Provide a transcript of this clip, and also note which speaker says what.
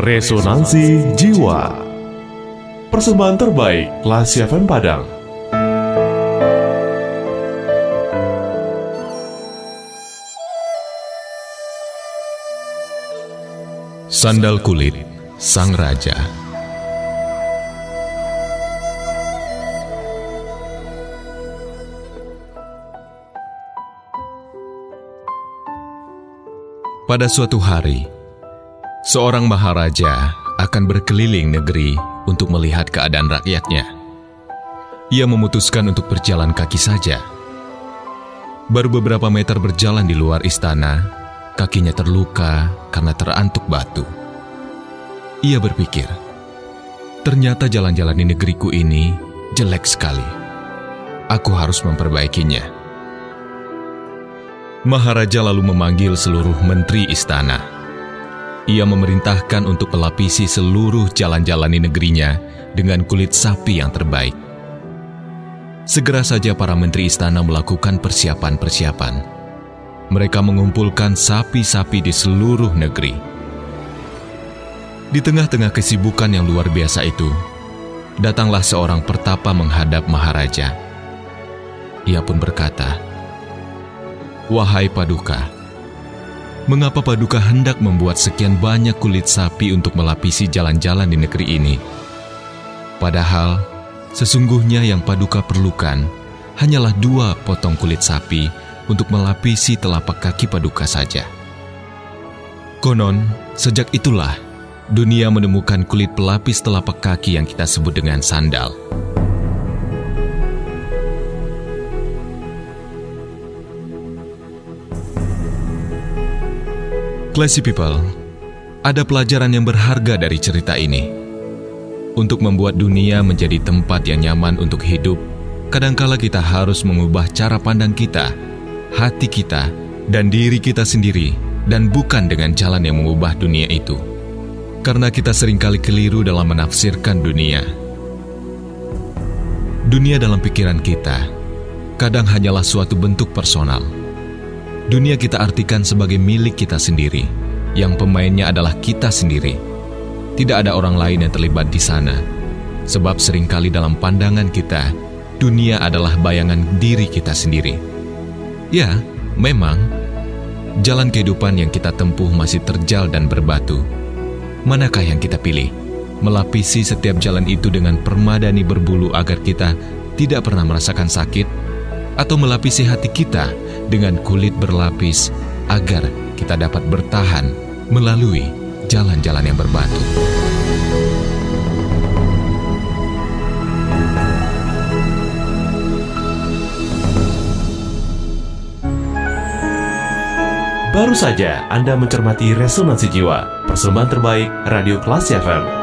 Speaker 1: Resonansi Jiwa. Persembahan terbaik Lasi FM Padang.
Speaker 2: Sandal Kulit Sang Raja. Pada suatu hari, seorang maharaja akan berkeliling negeri untuk melihat keadaan rakyatnya. Ia memutuskan untuk berjalan kaki saja. Baru beberapa meter berjalan di luar istana, kakinya terluka karena terantuk batu. Ia berpikir, ternyata jalan-jalan di negeriku ini jelek sekali. Aku harus memperbaikinya. Maharaja lalu memanggil seluruh menteri istana. Ia memerintahkan untuk melapisi seluruh jalan-jalan di negerinya dengan kulit sapi yang terbaik. Segera saja para menteri istana melakukan persiapan-persiapan. Mereka mengumpulkan sapi-sapi di seluruh negeri. Di tengah-tengah kesibukan yang luar biasa itu, datanglah seorang pertapa menghadap Maharaja. Ia pun berkata, "Wahai Paduka, mengapa Paduka hendak membuat sekian banyak kulit sapi untuk melapisi jalan-jalan di negeri ini? Padahal, sesungguhnya yang Paduka perlukan hanyalah dua potong kulit sapi untuk melapisi telapak kaki Paduka saja." Konon, sejak itulah dunia menemukan kulit pelapis telapak kaki yang kita sebut dengan sandal. Classy people, ada pelajaran yang berharga dari cerita ini. Untuk membuat dunia menjadi tempat yang nyaman untuk hidup, kadangkala kita harus mengubah cara pandang kita, hati kita, dan diri kita sendiri, dan bukan dengan jalan yang mengubah dunia itu karena kita sering kali keliru dalam menafsirkan dunia. Dunia dalam pikiran kita kadang hanyalah suatu bentuk personal. Dunia kita artikan sebagai milik kita sendiri, yang pemainnya adalah kita sendiri. Tidak ada orang lain yang terlibat di sana, sebab sering kali dalam pandangan kita, dunia adalah bayangan diri kita sendiri. Ya, memang, jalan kehidupan yang kita tempuh masih terjal dan berbatu manakah yang kita pilih? Melapisi setiap jalan itu dengan permadani berbulu agar kita tidak pernah merasakan sakit, atau melapisi hati kita dengan kulit berlapis agar kita dapat bertahan melalui jalan-jalan yang berbatu.
Speaker 1: Baru saja Anda mencermati Resonansi Jiwa Persembahan terbaik Radio Kelas FM